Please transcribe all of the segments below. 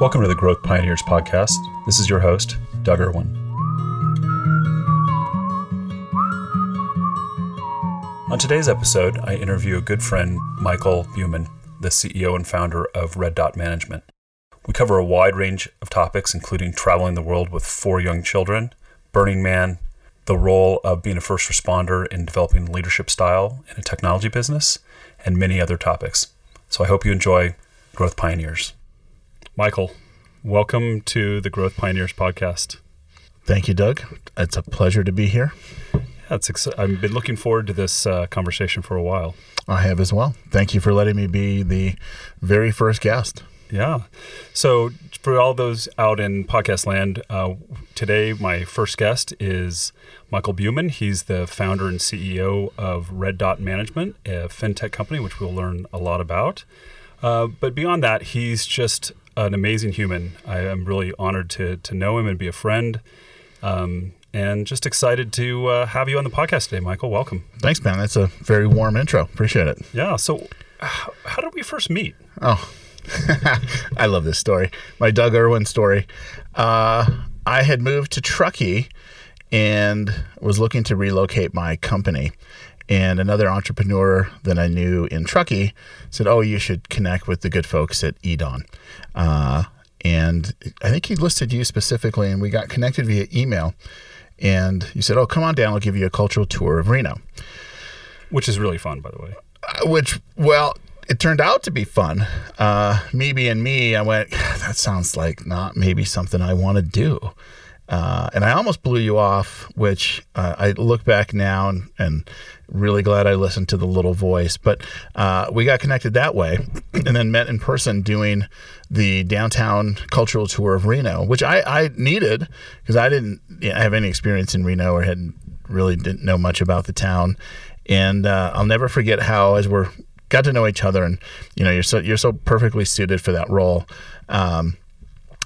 Welcome to the Growth Pioneers podcast. This is your host, Doug Erwin. On today's episode, I interview a good friend, Michael Buman, the CEO and founder of Red Dot Management. We cover a wide range of topics, including traveling the world with four young children, Burning Man, the role of being a first responder in developing leadership style in a technology business, and many other topics. So I hope you enjoy Growth Pioneers. Michael, welcome to the Growth Pioneers podcast. Thank you, Doug. It's a pleasure to be here. That's ex- I've been looking forward to this uh, conversation for a while. I have as well. Thank you for letting me be the very first guest. Yeah. So, for all those out in podcast land, uh, today my first guest is Michael Buman. He's the founder and CEO of Red Dot Management, a fintech company, which we'll learn a lot about. Uh, but beyond that, he's just an amazing human. I am really honored to to know him and be a friend. Um, and just excited to uh, have you on the podcast today, Michael. Welcome. Thanks, man. That's a very warm intro. Appreciate it. Yeah. So, how, how did we first meet? Oh, I love this story. My Doug Erwin story. Uh, I had moved to Truckee and was looking to relocate my company. And another entrepreneur that I knew in Truckee said, "Oh, you should connect with the good folks at EDAWN." Uh, and I think he listed you specifically, and we got connected via email. And you said, "Oh, come on down. I'll give you a cultural tour of Reno," which is really fun, by the way. Uh, which, well, it turned out to be fun. Uh, me being me, I went, that sounds like not maybe something I want to do. Uh, and I almost blew you off, which uh, I look back now and, and, really glad I listened to the little voice. But uh, we got connected that way and then met in person doing the downtown cultural tour of Reno, which I, I needed because I didn't you know, have any experience in Reno or had really didn't know much about the town. And uh, I'll never forget how, as we're got to know each other, and you know, you're so you're so perfectly suited for that role. Um,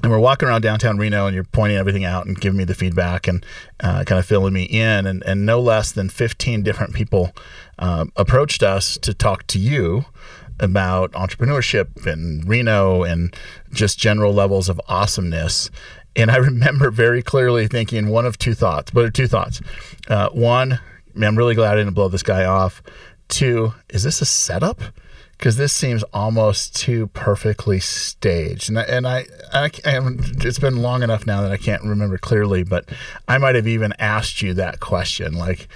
and we're walking around downtown Reno, and you're pointing everything out and giving me the feedback and uh, kind of filling me in. And, and no less than 15 different people uh, approached us to talk to you about entrepreneurship and Reno and just general levels of awesomeness. And I remember very clearly thinking one of two thoughts. What are two thoughts? Uh, one, I'm really glad I didn't blow this guy off. Two, is this a setup? Because this seems almost too perfectly staged. And I, and I, I, I, it's been long enough now that I can't remember clearly, but I might have even asked you that question, like,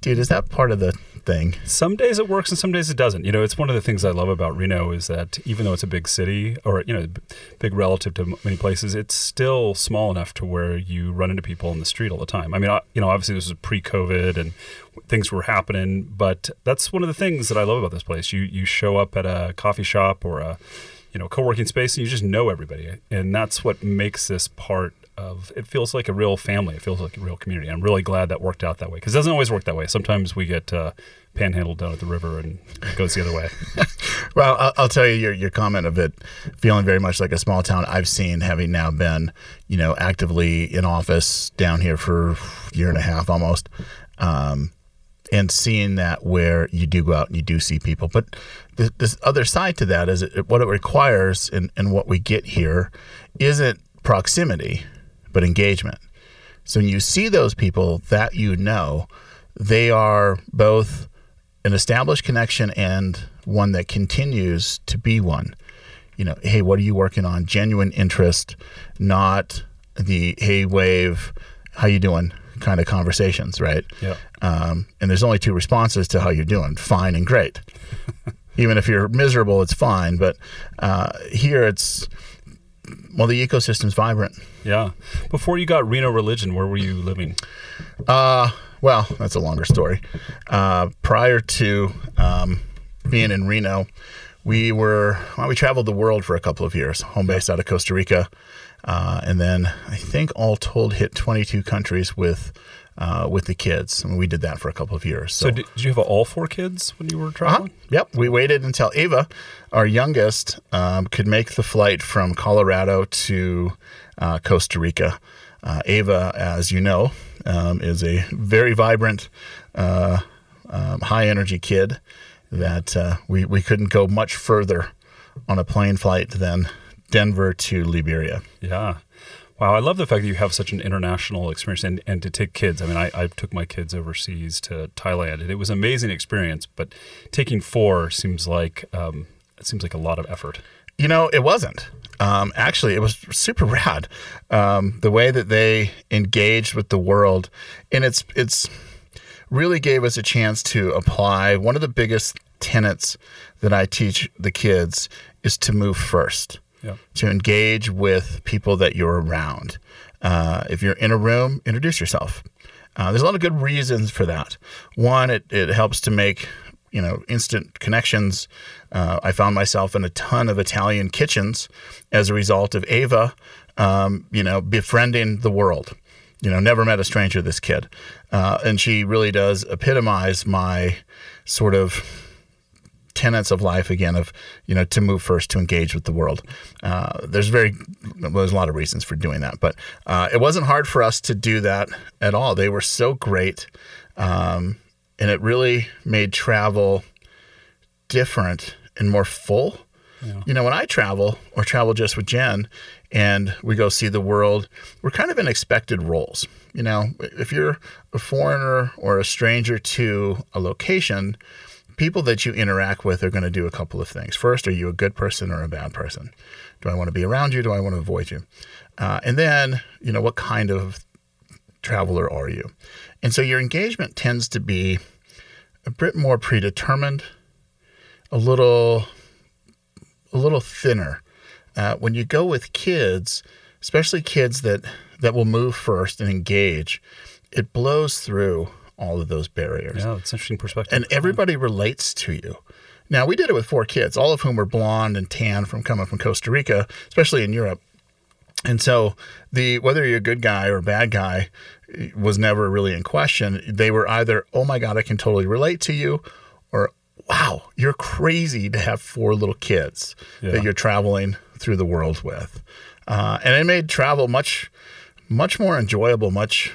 dude, is that part of the thing? Some days it works and some days it doesn't. You know, it's one of the things I love about Reno is that even though it's a big city or you know, big relative to many places, it's still small enough to where you run into people in the street all the time. I mean, you know, obviously this was pre-COVID and things were happening, but that's one of the things that I love about this place. You you show up at a coffee shop or a you know co-working space and you just know everybody, and that's what makes this part of it feels like a real family. It feels like a real community. I'm really glad that worked out that way because it doesn't always work that way. Sometimes we get uh, panhandled down at the river and it goes the other way. well, I'll, I'll, tell you your, your comment of it feeling very much like a small town I've seen having now been, you know, actively in office down here for a year and a half almost. Um, and seeing that where you do go out and you do see people. But the, this other side to that is it, what it requires and what we get here isn't proximity, but engagement. So when you see those people that you know, they are both an established connection and one that continues to be one. You know, hey, what are you working on? Genuine interest, not the hey wave, how you doing kind of conversations, right? Yeah. Um, and there's only two responses to how you're doing: fine and great. Even if you're miserable, it's fine. But uh, here, it's well, the ecosystem's vibrant. Yeah. Before you got Reno Religion, where were you living? Uh, well, that's a longer story. Uh, prior to um, being in Reno, we were well, we traveled the world for a couple of years, home based out of Costa Rica, uh, and then I think all told hit 22 countries with uh, with the kids. Mean, we did that for a couple of years. So, so did, you have all four kids when you were uh-huh. traveling? Uh-huh. Yep. We waited until Ava, our youngest, um, could make the flight from Colorado to uh, Costa Rica. Uh, Ava, as you know, um, is a very vibrant, uh, um, high energy kid that uh, we, we couldn't go much further on a plane flight than Denver to Liberia. Yeah. Wow, I love the fact that you have such an international experience and, and to take kids. I mean, I, I took my kids overseas to Thailand and it was an amazing experience, but taking four seems like um, it seems like a lot of effort. You know, it wasn't. Um, actually, it was super rad. Um, the way that they engaged with the world, and it's it's really gave us a chance to apply one of the biggest tenets that I teach the kids is to move first Yeah. to engage with people that you're around. Uh, if you're in a room, introduce yourself. Uh, there's a lot of good reasons for that. One, it, it helps to make you know instant connections. Uh, I found myself in a ton of Italian kitchens as a result of Ava, um, you know, befriending the world. You know, never met a stranger. This kid, uh, and she really does epitomize my sort of tenets of life again of you know to move first to engage with the world. Uh, there's very well, there's a lot of reasons for doing that but uh, it wasn't hard for us to do that at all. They were so great um, and it really made travel different and more full. You know when i travel or travel just with jen and we go see the world we're kind of in expected roles. You know if you're a foreigner or a stranger to a location people that you interact with are going to do a couple of things. First, are you a good person or a bad person? Do I want to be around you? Do I want to avoid you? Uh, and then, you know, what kind of traveler are you? And so your engagement tends to be a bit more predetermined, a little, a little thinner. Uh, when you go with kids, especially kids that that will move first and engage, it blows through all of those barriers Yeah, it's an interesting perspective. and everybody relates to you. Now, we did it with four kids, all of whom were blonde and tan from coming from Costa Rica, especially in Europe. And so, the whether you're a good guy or a bad guy was never really in question. They were either, "Oh my God, I can totally relate to you," or "Wow, you're crazy to have four little kids Yeah. that you're traveling through the world with," uh, and it made travel much, much more enjoyable. Much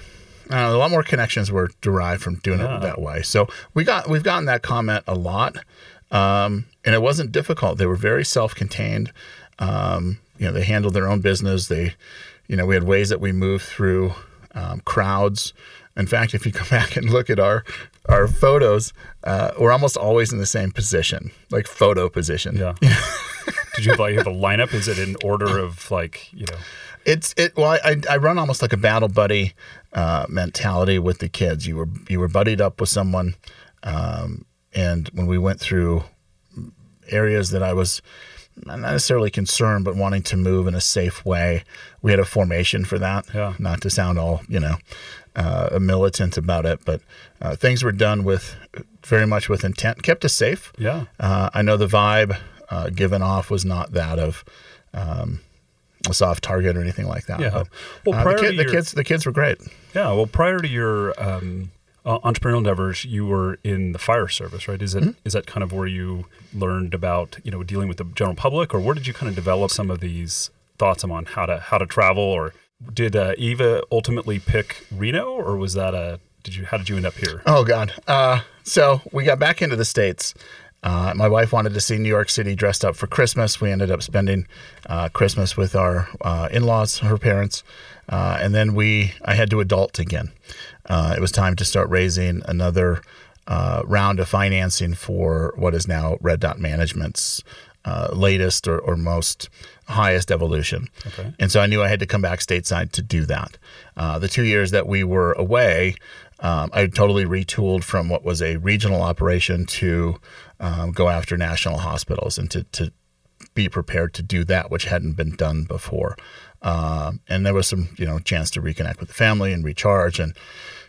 uh, a lot more connections were derived from doing Yeah. it that way. So we got we've gotten that comment a lot, um, and it wasn't difficult. They were very self-contained. Um, you know, they handled their own business. They, you know, we had ways that we moved through um, crowds. In fact, if you come back and look at our our photos, uh, we're almost always in the same position, like photo position. yeah. Did you have like have a lineup? Is it in order of like you know? It's it. Well, I, I run almost like a battle buddy uh, mentality with the kids. You were you were buddied up with someone, um, and when we went through areas that I was not necessarily concerned, but wanting to move in a safe way, we had a formation for that. Yeah. Not to sound all you know uh, militant about it, but uh, things were done with very much with intent, kept us safe. Yeah. Uh, I know the vibe uh, given off was not that of um, a soft target or anything like that. Yeah. But, Well, uh, prior the, to kid, the kids, the kids were great. Yeah. Well, prior to your um, uh, entrepreneurial endeavors, you were in the fire service, right? Is is Mm-hmm. that kind of where you learned about you know dealing with the general public, or where did you kind of develop some of these thoughts on how to how to travel, or did uh, Eva ultimately pick Reno, or was that a did you how did you end up here? Oh God. Uh, so we got back into the states. Uh, my wife wanted to see New York City dressed up for Christmas. We ended up spending uh, Christmas with our uh, in-laws, her parents, uh, and then we. I had to adult again. Uh, it was time to start raising another uh, round of financing for what is now Red Dot Management's latest or, or most highest evolution. Okay. And so I knew I had to come back stateside to do that. Uh, the two years that we were away, um, I totally retooled from what was a regional operation to um, go after national hospitals and to, to be prepared to do that, which hadn't been done before. Um, and there was some, you know, chance to reconnect with the family and recharge. And,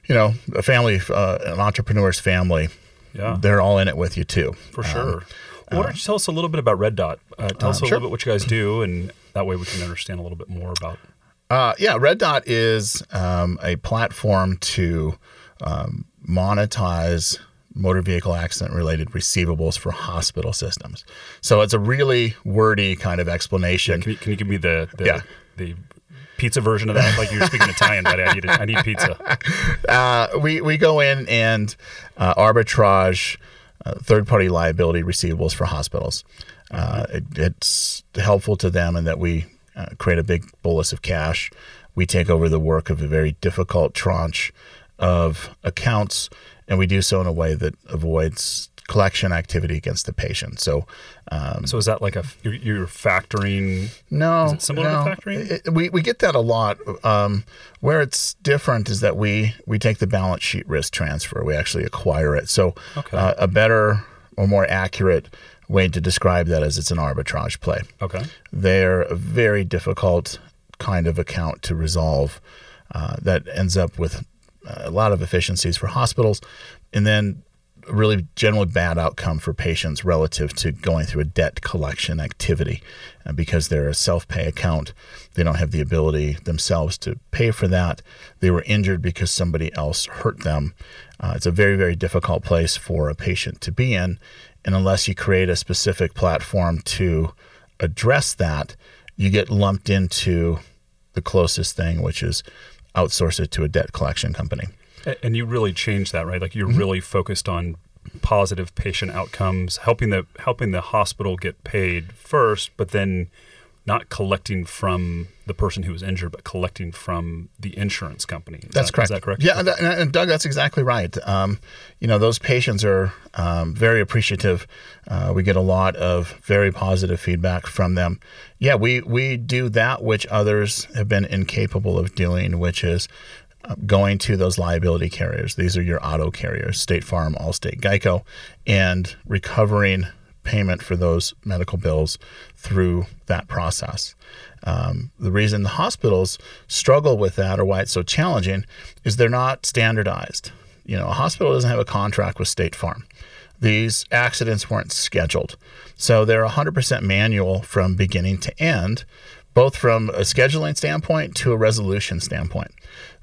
you know, a family, uh, an entrepreneur's family, Yeah. they're all in it with you too. For sure. Why don't you tell us a little bit about Red Dot? Uh, tell us a sure. little bit what you guys do, and that way we can understand a little bit more about. Uh, yeah, Red Dot is um, a platform to um, monetize motor vehicle accident related receivables for hospital systems. So it's a really wordy kind of explanation. Can you, can you give me the the, Yeah. the pizza version of that? Like you're speaking Italian, buddy. I need I need pizza. Uh, we, we go in and uh, arbitrage third party liability receivables for hospitals. Uh, it, it's helpful to them in that we uh, create a big bolus of cash. We take over the work of a very difficult tranche of accounts, and we do so in a way that avoids collection activity against the patient. So, um, So is that like a you're, you're factoring? no, Is it similar to factoring? It- we we get that a lot. Um, where it's different is that we we take the balance sheet risk transfer. We actually acquire it. So, Okay. uh, a better or more accurate way to describe that is it's an arbitrage play. Okay. They're a very difficult kind of account to resolve. Uh, that ends up with a lot of efficiencies for hospitals, and then really generally bad outcome for patients relative to going through a debt collection activity uh, because they're a self-pay account. They don't have the ability themselves to pay for that. They were injured because somebody else hurt them. Uh, it's a very very difficult place for a patient to be in, and unless you create a specific platform to address that, you get lumped into the closest thing, which is outsource it to a debt collection company. And you really changed that, right? Like you're Mm-hmm. really focused on positive patient outcomes, helping the helping the hospital get paid first, but then not collecting from the person who was injured, but collecting from the insurance company. Is That's that- correct. Is that correct? Yeah, and, and Doug, that's exactly right. Um, you know, those patients are um, very appreciative. Uh, we get a lot of very positive feedback from them. Yeah, we we do that which others have been incapable of doing, which is going to those liability carriers. These are your auto carriers, State Farm, Allstate, Geico, and recovering payment for those medical bills through that process. Um, the reason the hospitals struggle with that or why it's so challenging is they're not standardized. You know, a hospital doesn't have a contract with State Farm. These accidents weren't scheduled. So they're 100% manual from beginning to end, both from a scheduling standpoint to a resolution standpoint.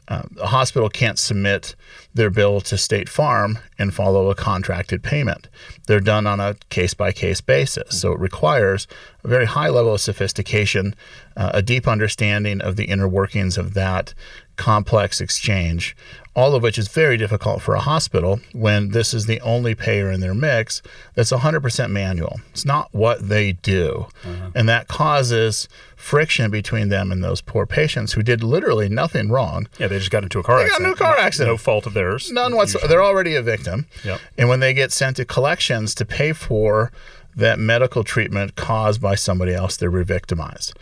A hospital can't submit their bill to State Farm and follow a contracted payment. They're done on a case by case basis. So it requires a very high level of sophistication, uh, a deep understanding of the inner workings of that complex exchange, all of which is very difficult for a hospital when this is the only payer in their mix that's 100% manual. It's not what they do. Uh-huh. And that causes friction between them and those poor patients who did literally nothing wrong. Yeah, they just got into a car They got accident. into a car accident. No fault of theirs. None whatsoever. They're already a victim. Yep. And when they get sent to collections to pay for that medical treatment caused by somebody else, they're re-victimized.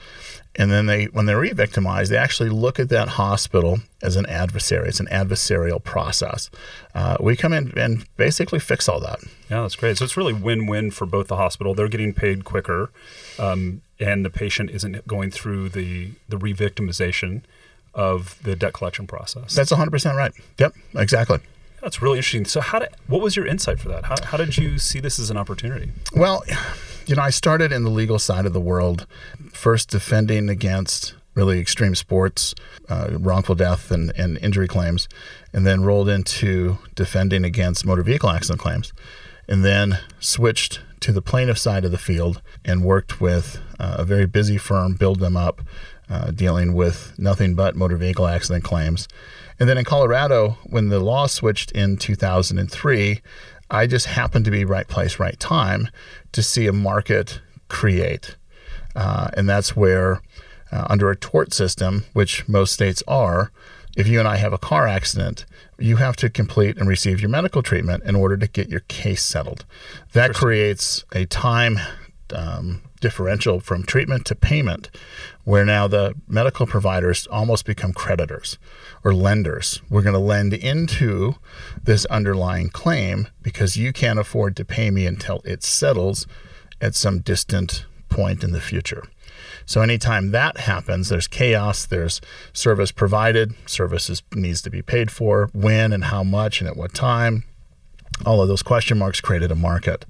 And then they, when they're re-victimized, they actually look at that hospital as an adversary. It's an adversarial process. Uh, we come in and basically fix all that. Yeah, that's great. So it's really win-win for both the hospital. They're getting paid quicker, um, and the patient isn't going through the the re-victimization of the debt collection process. That's 100% right. Yep, exactly. That's really interesting. So, how did what was your insight for that? How, how did you see this as an opportunity? Well, you know, I started in the legal side of the world, first defending against really extreme sports, uh, wrongful death and, and injury claims, and then rolled into defending against motor vehicle accident claims, and then switched to the plaintiff side of the field and worked with uh, a very busy firm, build them up, uh, dealing with nothing but motor vehicle accident claims. And then in Colorado, when the law switched in 2003, I just happened to be right place, right time to see a market create. Uh, and that's where, uh, under a tort system, which most states are, if you and I have a car accident, you have to complete and receive your medical treatment in order to get your case settled. That creates a time um, differential from treatment to payment, where now the medical providers almost become creditors or lenders. We're going to lend into this underlying claim because you can't afford to pay me until it settles at some distant point in the future. So anytime that happens, there's chaos, there's service provided, services needs to be paid for, when and how much and at what time. All of those question marks created a market.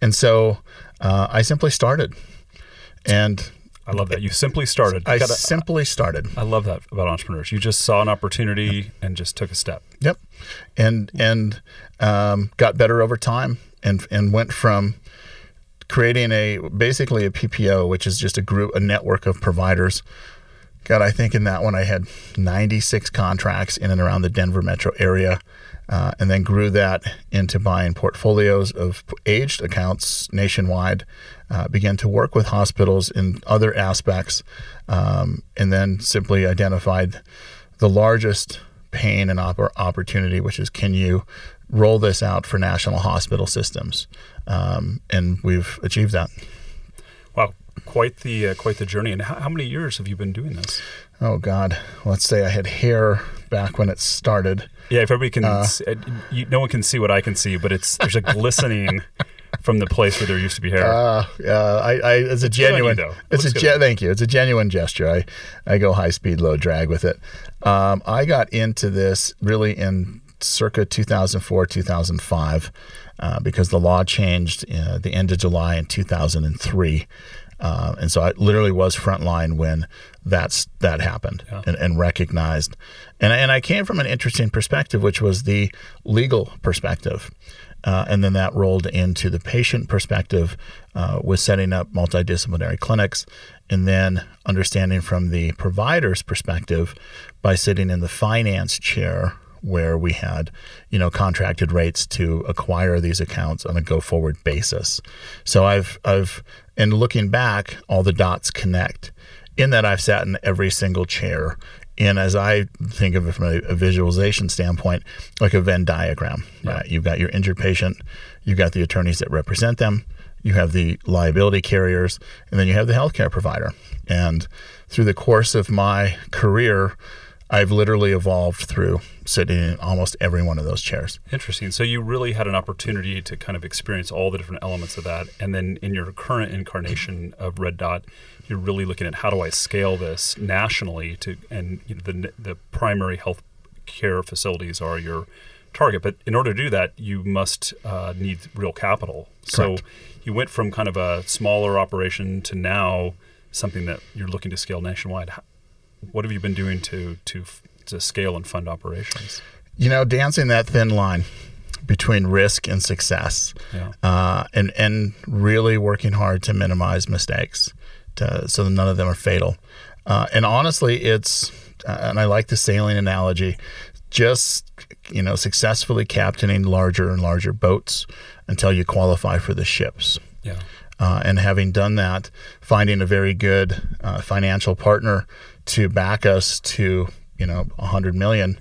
And so uh, I simply started. And I love that you simply started. I Gotta- simply started. I love that about entrepreneurs. You just saw an opportunity and just took a step. Yep, and and um, got better over time, and and went from creating a basically a PPO, which is just a group, a network of providers, God, I think in that one I had 96 contracts in and around the Denver metro area, uh, and then grew that into buying portfolios of aged accounts nationwide. Uh, began to work with hospitals in other aspects, um, and then simply identified the largest pain and oppor- opportunity, which is can you roll this out for national hospital systems? Um, and we've achieved that. Wow, quite the uh, quite the journey. And how, how, many years have you been doing this? Oh God, let's say I had hair back when it started. Yeah, if everybody can, uh, see, uh, you, no one can see what I can see, but it's there's a glistening. from the place where there used to be hair. Uh, uh, I, I, it's a genuine. You, it's a ge- thank you. It's a genuine gesture. I, I go high speed, low drag with it. Um, I got into this really in circa 2004, 2005, uh, because the law changed uh, the end of July in 2003. Uh, and so I literally was frontline when that's that happened yeah. and, and, recognized. And, and I came from an interesting perspective, which was the legal perspective. Uh, and then that rolled into the patient perspective uh, with setting up multidisciplinary clinics and then understanding from the provider's perspective by sitting in the finance chair where we had, you know, contracted rates to acquire these accounts on a go forward basis. So I've I've and looking back, all the dots connect. In that I've sat in every single chair. And as I think of it from a, a visualization standpoint, like a Venn diagram, yeah. right? You've got your injured patient, you've got the attorneys that represent them, you have the liability carriers, and then you have the healthcare provider. And through the course of my career, I've literally evolved through sitting in almost every one of those chairs. Interesting. So you really had an opportunity to kind of experience all the different elements of that, and then in your current incarnation of Red Dot, you're really looking at how do I scale this nationally to, and you know, the the primary health care facilities are your target. But in order to do that, you must uh, need real capital. Correct. So you went from kind of a smaller operation to now something that you're looking to scale nationwide what have you been doing to to to scale and fund operations? You know, dancing that thin line between risk and success, yeah. uh, and and really working hard to minimize mistakes, to, so that none of them are fatal. Uh, and honestly, it's uh, and I like the sailing analogy. Just you know, successfully captaining larger and larger boats until you qualify for the ships. Yeah. Uh, and having done that, finding a very good uh, financial partner to back us to you know 100 million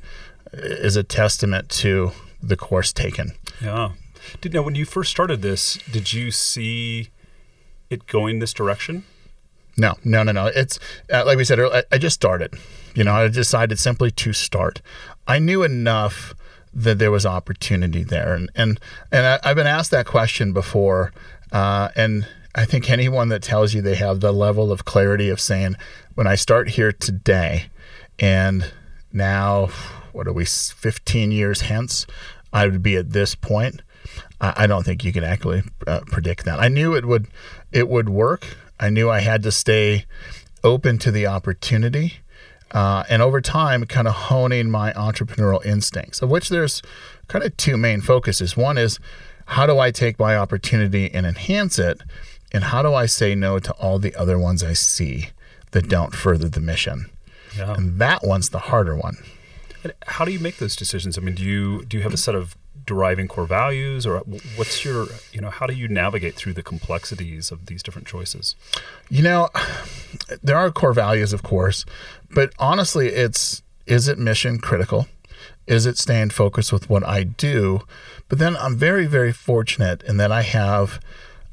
is a testament to the course taken. Yeah. Did now when you first started this, did you see it going this direction? No, no, no, no. It's uh, like we said earlier, I, I just started. You know, I decided simply to start. I knew enough that there was opportunity there, and and and I, have been asked that question before, uh, and I think anyone that tells you they have the level of clarity of saying, when I start here today, and now, what are we, 15 years hence, I would be at this point. I don't think you can actually uh, predict that. I knew it would, it would work. I knew I had to stay open to the opportunity, uh, and over time, kind of honing my entrepreneurial instincts, of which there's kind of two main focuses. One is how do I take my opportunity and enhance it, and how do I say no to all the other ones I see that don't further the mission? Yeah. And that one's the harder one. And how do you make those decisions? I mean, do you do you have a set of deriving core values or what's your you know how do you navigate through the complexities of these different choices you know there are core values of course but honestly it's is it mission critical is it staying focused with what i do but then i'm very very fortunate in that i have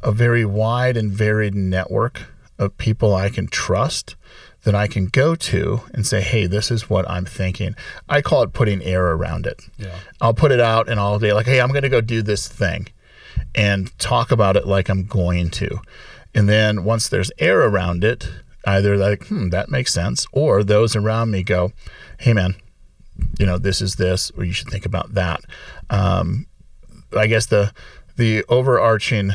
a very wide and varied network of people I can trust that I can go to and say, hey, this is what I'm thinking. I call it putting air around it. Yeah. I'll put it out and all day, like, hey, I'm going to go do this thing and talk about it like I'm going to. And then once there's air around it, either like, hmm, that makes sense, or those around me go, hey, man, you know, this is this, or you should think about that. Um, I guess the the overarching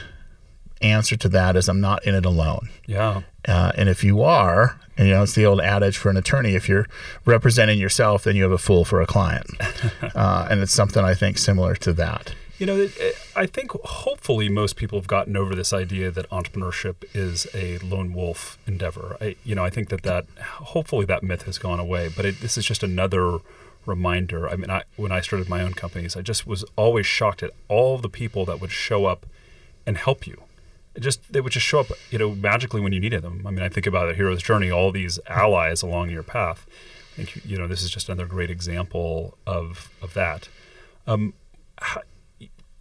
answer to that is I'm not in it alone. Yeah. Uh, and if you are, and you know, it's the old adage for an attorney: if you're representing yourself, then you have a fool for a client. uh, and it's something I think similar to that. You know, I think hopefully most people have gotten over this idea that entrepreneurship is a lone wolf endeavor. I, you know, I think that that hopefully that myth has gone away. But it, this is just another reminder. I mean, I, when I started my own companies, I just was always shocked at all the people that would show up and help you. Just they would just show up, you know, magically when you needed them. I mean, I think about a hero's journey, all these allies along your path. I think you know this is just another great example of of that. Um, how,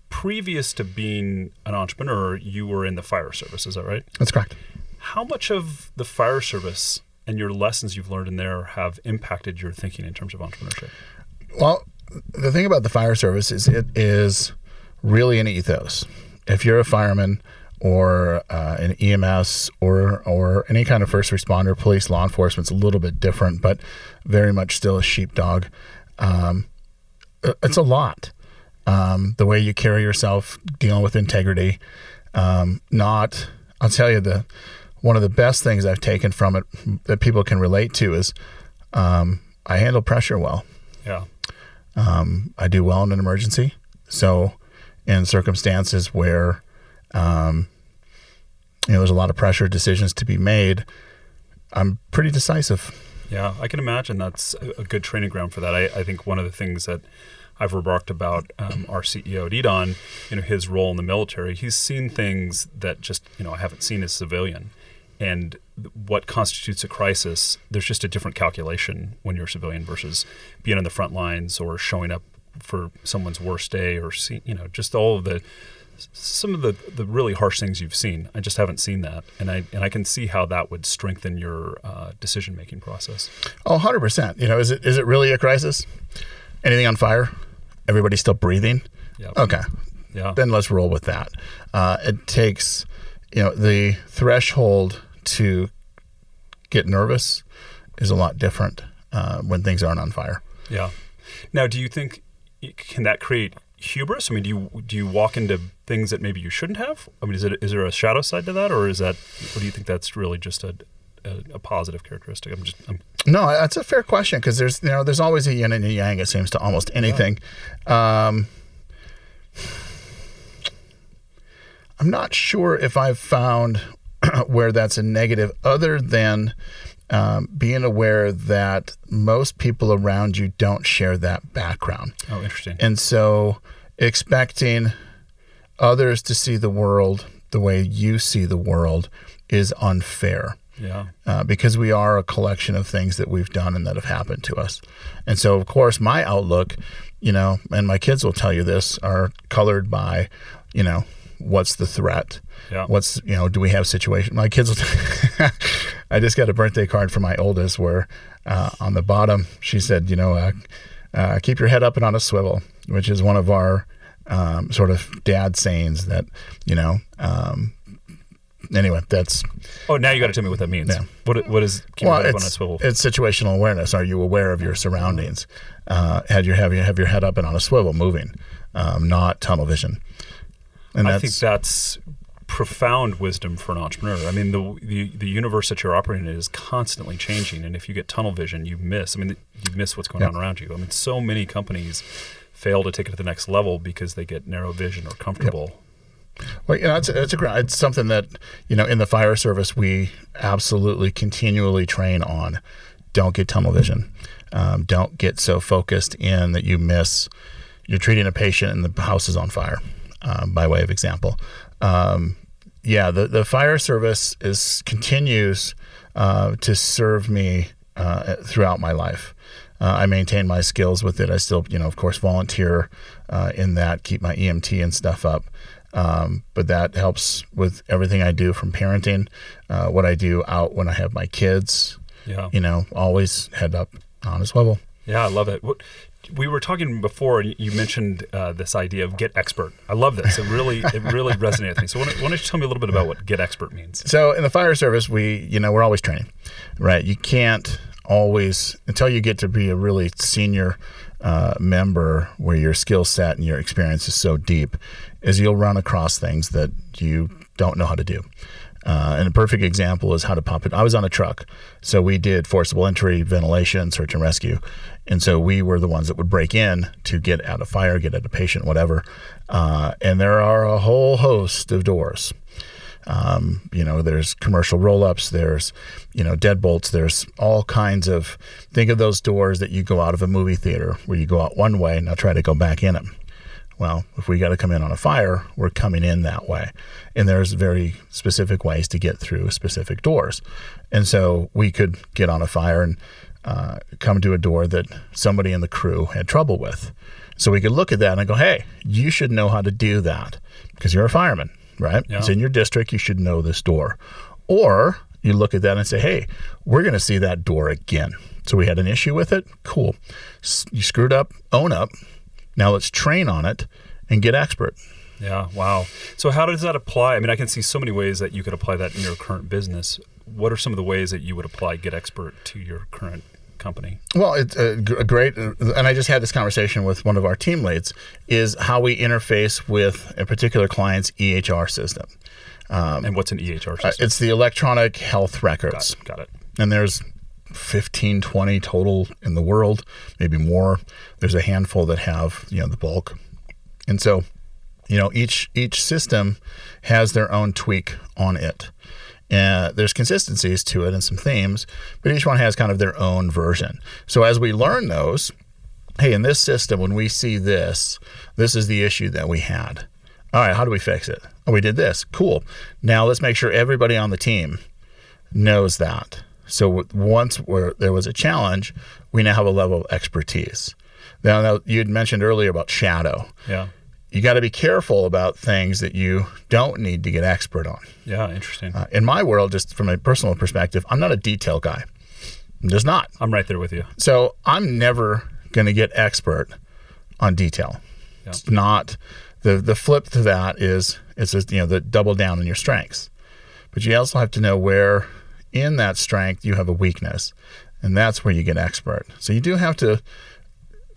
previous to being an entrepreneur, you were in the fire service. Is that right? That's correct. How much of the fire service and your lessons you've learned in there have impacted your thinking in terms of entrepreneurship? Well, the thing about the fire service is it is really an ethos. If you're a fireman or uh, an EMS or or any kind of first responder, police, law enforcement, it's a little bit different, but very much still a sheepdog. Um, it's a lot um, the way you carry yourself, dealing with integrity. Um, not, I'll tell you the one of the best things I've taken from it that people can relate to is um, I handle pressure well. Yeah. Um, I do well in an emergency. So, in circumstances where um, you know there's a lot of pressure, decisions to be made, I'm pretty decisive. Yeah, I can imagine that's a good training ground for that. I, I think one of the things that I've remarked about um, our CEO EDAWN, you know, his role in the military. He's seen things that just you know I haven't seen as civilian, and what constitutes a crisis. There's just a different calculation when you're a civilian versus being on the front lines or showing up for someone's worst day or see, you know just all of the some of the, the really harsh things you've seen. I just haven't seen that, and I and I can see how that would strengthen your uh, decision making process. Oh, 100 percent. You know, is it is it really a crisis? Anything on fire? everybody's still breathing. Yep. Okay. Yeah. Then let's roll with that. Uh, it takes, you know, the threshold to get nervous is a lot different uh, when things aren't on fire. Yeah. Now, do you think can that create hubris? I mean, do you do you walk into things that maybe you shouldn't have? I mean, is it is there a shadow side to that, or is that, or do you think that's really just a a, a positive characteristic? I'm just I'm no, that's a fair question because there's you know there's always a yin and a yang. It seems to almost anything. Yeah. Um, I'm not sure if I've found where that's a negative, other than um, being aware that most people around you don't share that background. Oh, interesting. And so expecting others to see the world the way you see the world is unfair. Yeah. Uh, because we are a collection of things that we've done and that have happened to us. And so, of course, my outlook, you know, and my kids will tell you this, are colored by, you know, what's the threat? Yeah. What's, you know, do we have situation? My kids I just got a birthday card from my oldest where uh, on the bottom, she said, you know, uh, uh, keep your head up and on a swivel, which is one of our um, sort of dad sayings that, you know, um, anyway, that's. Oh, now you got to tell me what that means. Yeah. What what is keep well, your head it's, on a swivel? it's situational awareness. Are you aware of your surroundings? Uh, had your have you have your head up and on a swivel, moving, um, not tunnel vision. And I think that's profound wisdom for an entrepreneur. I mean, the, the the universe that you're operating in is constantly changing, and if you get tunnel vision, you miss. I mean, you miss what's going on around you. I mean, so many companies fail to take it to the next level because they get narrow vision or comfortable. Yep well, you know, it's, it's, a, it's something that, you know, in the fire service, we absolutely continually train on. Don't get tunnel vision. Um, don't get so focused in that you miss, you're treating a patient and the house is on fire, um, by way of example. Um, yeah, the, the fire service is continues uh, to serve me uh, throughout my life. Uh, I maintain my skills with it. I still, you know, of course, volunteer uh, in that, keep my EMT and stuff up. Um, but that helps with everything I do from parenting, uh, what I do out when I have my kids. Yeah. You know, always head up on a swivel. Yeah, I love it. What, we were talking before, and you mentioned uh, this idea of get expert. I love this. It really, it really resonated with me. So, why don't, why don't you tell me a little bit about what get expert means? So, in the fire service, we, you know, we're always training, right? You can't always until you get to be a really senior uh, member where your skill set and your experience is so deep is you'll run across things that you don't know how to do Uh, and a perfect example is how to pop it. I was on a truck, so we did forcible entry, ventilation, search and rescue, and so we were the ones that would break in to get out a fire, get out a patient, whatever. Uh, and there are a whole host of doors. Um, you know, there's commercial roll-ups, there's you know deadbolts, there's all kinds of. Think of those doors that you go out of a movie theater where you go out one way, and now try to go back in them. Well, if we got to come in on a fire, we're coming in that way. And there's very specific ways to get through specific doors. And so we could get on a fire and uh, come to a door that somebody in the crew had trouble with. So we could look at that and go, hey, you should know how to do that because you're a fireman, right? Yeah. It's in your district. You should know this door. Or you look at that and say, hey, we're going to see that door again. So we had an issue with it. Cool. S- You screwed up, own up. Now let's train on it and get expert. Yeah, wow. So how does that apply? I mean, I can see so many ways that you could apply that in your current business. What are some of the ways that you would apply Get Expert to your current company? Well, it's a, g- great, and I just had this conversation with one of our team leads, is how we interface with a particular client's EHR system. and what's an EHR Uh, system? It's the electronic health records. Got it. and there's 15 20 total in the world maybe more there's a handful that have you know the bulk and so you know each each system has their own tweak on it and there's consistencies to it and some themes but each one has kind of their own version so as we learn those hey in this system when we see this this is the issue that we had all right how do we fix it oh we did this cool now let's make sure everybody on the team knows that. So once there was a challenge, we now have a level of expertise. Now, now you'd mentioned earlier about shadow. Yeah. You got to be careful about things that you don't need to get expert on. Yeah, interesting. Uh, in my world, just from a personal perspective, I'm not a detail guy. I'm just not. I'm right there with you. So I'm never going to get expert on detail. Yeah. It's not the the flip to that is it's just, you know the double down on your strengths, but you also have to know where in that strength you have a weakness, and that's where you get expert. So you do have to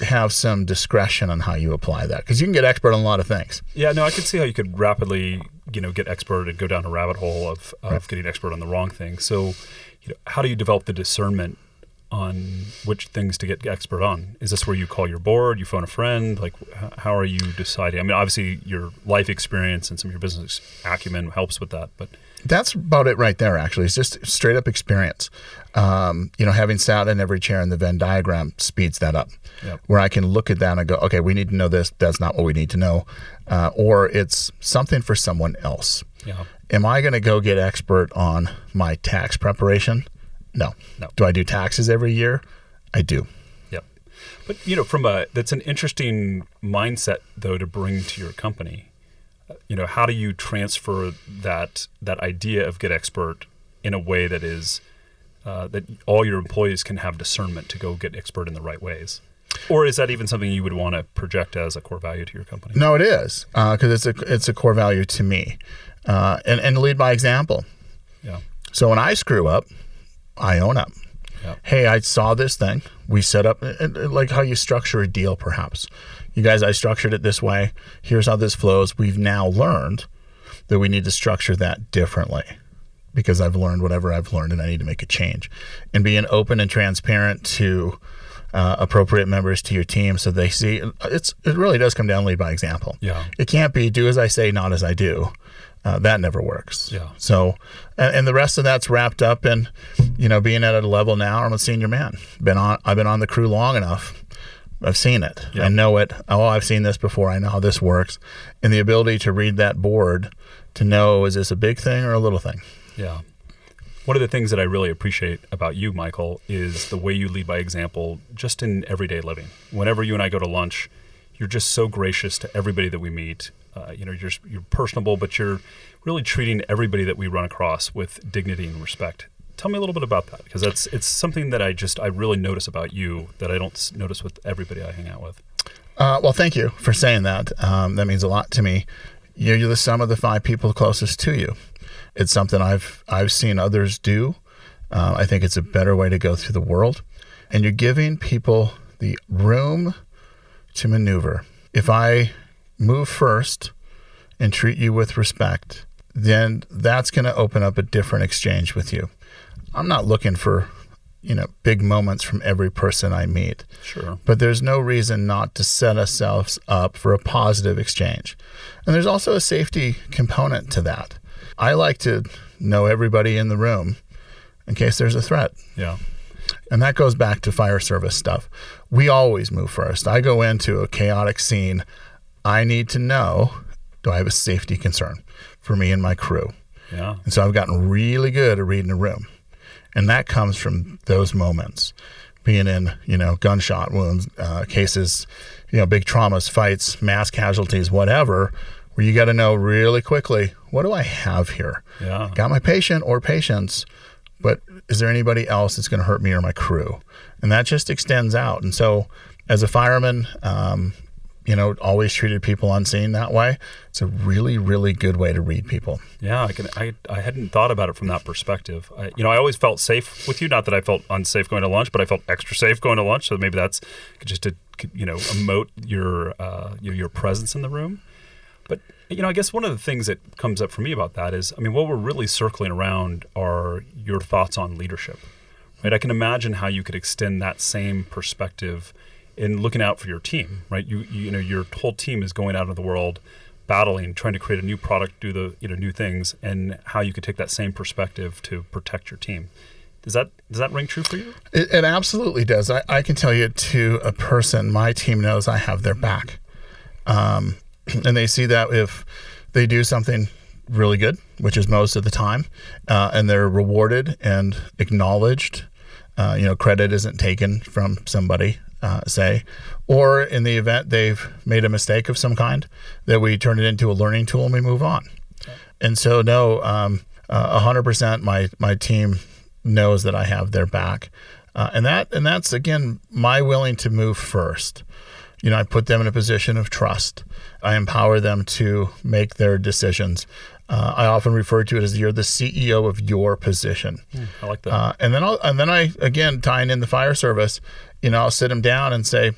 have some discretion on how you apply that because you can get expert on a lot of things. Yeah, no, I could see how you could rapidly, you know, get expert and go down a rabbit hole of, of getting expert on the wrong thing. So, you know, how do you develop the discernment on which things to get expert on? Is this where you call your board, you phone a friend? Like, how are you deciding? I mean, obviously, your life experience and some of your business acumen helps with that, but That's about it right there, actually. It's just straight up experience. Um, you know, having sat in every chair in the Venn diagram speeds that up, Yep. where I can look at that and go, okay, we need to know this. That's not what we need to know. Uh, or it's something for someone else. yeah, Am I going to go get expert on my tax preparation? No. No. Do I do taxes every year? I do. Yep. But you know, from a that's an interesting mindset though to bring to your company. Uh, You know, how do you transfer that that idea of get expert in a way that is uh, that all your employees can have discernment to go get expert in the right ways? Or is that even something you would want to project as a core value to your company? No, it is because it's a it's a core value to me, uh, and and lead by example. Yeah. So when I screw up, I own up. Yeah. Hey, I saw this thing. We set up and- and like how you structure a deal, perhaps. You guys, I structured it this way. Here's how this flows. We've now learned that we need to structure that differently because I've learned whatever I've learned and I need to make a change. And being open and transparent to uh, appropriate members to your team so they see it's it really does come down lead by example. Yeah. It can't be do as I say, not as I do. Uh, that never works. Yeah. So, and, and the rest of that's wrapped up in, you know, being at a level now. I'm a senior man. Been on. I've been on the crew long enough. I've seen it. Yeah. I know it. Oh, I've seen this before. I know how this works, and the ability to read that board to know is this a big thing or a little thing. Yeah. One of the things that I really appreciate about you, Michael, is the way you lead by example just in everyday living. Whenever you and I go to lunch, you're just so gracious to everybody that we meet. Uh, you know, you're, you're personable, but you're really treating everybody that we run across with dignity and respect. Tell me a little bit about that because that's it's something that I just I really notice about you that I don't notice with everybody I hang out with. Uh, well, thank you for saying that. Um, that means a lot to me. You're you're the sum of the five people closest to you. It's something I've I've seen others do. Uh, I think it's a better way to go through the world, and you're giving people the room to maneuver. If I move first and treat you with respect, then that's going to open up a different exchange with you. I'm not looking for, you know, big moments from every person I meet. Sure. But there's no reason not to set ourselves up for a positive exchange. And there's also a safety component to that. I like to know everybody in the room in case there's a threat. Yeah. And that goes back to fire service stuff. We always move first. I go into a chaotic scene. I need to know do I have a safety concern for me and my crew? Yeah. And so I've gotten really good at reading a room. And that comes from those moments, being in, you know, gunshot wounds, uh, cases, you know, big traumas, fights, mass casualties, whatever, where you got to know really quickly, what do I have here? Yeah. Got my patient or patients, but is there anybody else that's going to hurt me or my crew? And that just extends out. And so, as a fireman, um, you know, always treated people on scene that way. It's a really, really good way to read people. Yeah, I can. I, I hadn't thought about it from that perspective. I, you know, I always felt safe with you. Not that I felt unsafe going to lunch, but I felt extra safe going to lunch. So maybe that's just to you know emote your uh, your, your presence in the room. But you know, I guess one of the things that comes up for me about that is, I mean, what we're really circling around are your thoughts on leadership, right? I can imagine how you could extend that same perspective in looking out for your team, right? You, you, know, your whole team is going out into the world, battling, trying to create a new product, do the you know new things, and how you could take that same perspective to protect your team. Does that does that ring true for you? It, it absolutely does. I, I, can tell you to a person, my team knows I have their back, um, and they see that if they do something really good, which is most of the time, uh, and they're rewarded and acknowledged. Uh, you know, credit isn't taken from somebody uh, say, or in the event they've made a mistake of some kind, that we turn it into a learning tool and we move on. Okay. And so, no, um, uh, 100% my, my team knows that I have their back. Uh, and that and that's again my willing to move first. You know, I put them in a position of trust. I empower them to make their decisions. Uh, I often refer to it as you're the CEO of your position. Mm, I like that. Uh, and then I'll, and then I again tying in the fire service you know, I'll sit them down and say,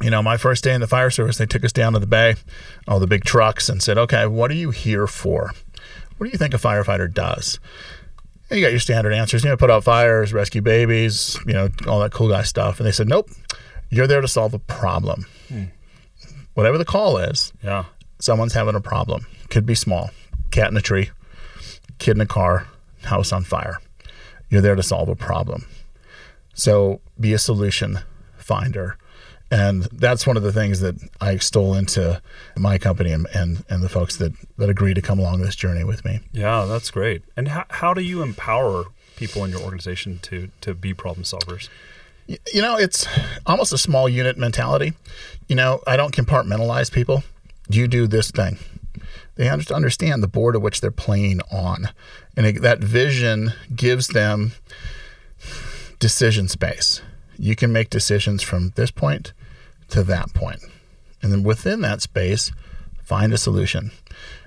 you know, my first day in the fire service, they took us down to the bay, all the big trucks, and said, okay, what are you here for? What do you think a firefighter does? And you got your standard answers, you know, put out fires, rescue babies, you know, all that cool guy stuff. And they said, nope, you're there to solve a problem. Hmm. Whatever the call is, yeah, someone's having a problem. Could be small, cat in a tree, kid in a car, house on fire. You're there to solve a problem. So be a solution finder. And that's one of the things that I extol into my company and, and, and the folks that, that agree to come along this journey with me. Yeah, that's great. And how, how do you empower people in your organization to, to be problem solvers? You know, it's almost a small unit mentality. You know, I don't compartmentalize people. You do this thing. They understand the board of which they're playing on. And that vision gives them decision space. You can make decisions from this point to that point. And then within that space, find a solution.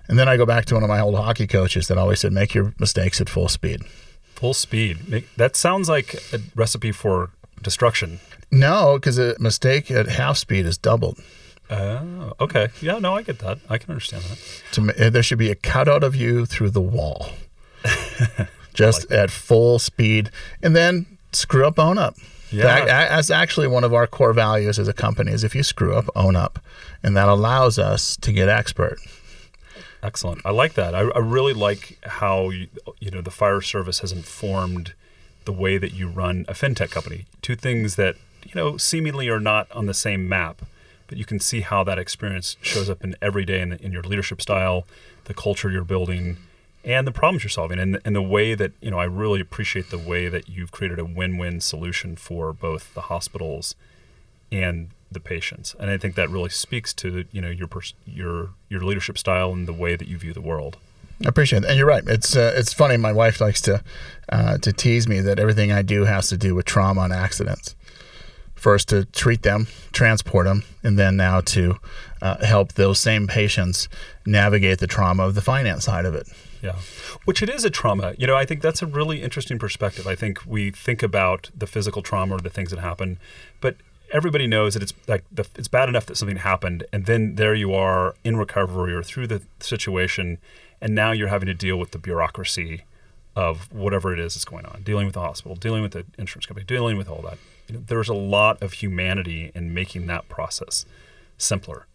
And then I go back to one of my old hockey coaches that always said, make your mistakes at full speed. Full speed. That sounds like a recipe for destruction. No, because a mistake at half speed is doubled. Oh, okay. Yeah, no, I get that. I can understand that. To, eh, there should be a cutout of you through the wall, just like at full speed. And then screw up, own up. Yeah. That, that's actually one of our core values as a company is if you screw up, own up. And that allows us to get expert. Excellent. I like that. I, I really like how you, you know the fire service has informed the way that you run a fintech company. Two things that you know seemingly are not on the same map, but you can see how that experience shows up in every day in, the, in your leadership style, the culture you're building, and the problems you're solving and, and the way that you know i really appreciate the way that you've created a win-win solution for both the hospitals and the patients and i think that really speaks to you know your pers- your your leadership style and the way that you view the world I appreciate it, and you're right. It's uh, it's funny. My wife likes to uh, to tease me that everything I do has to do with trauma and accidents. First, to treat them, transport them, and then now to uh, help those same patients navigate the trauma of the finance side of it. Yeah. Which it is a trauma. You know, I think that's a really interesting perspective. I think we think about the physical trauma or the things that happen, but everybody knows that it's like the, it's bad enough that something happened, and then there you are in recovery or through the situation, and now you're having to deal with the bureaucracy of whatever it is that's going on, dealing with the hospital, dealing with the insurance company, dealing with all that. There's a lot of humanity in making that process simpler,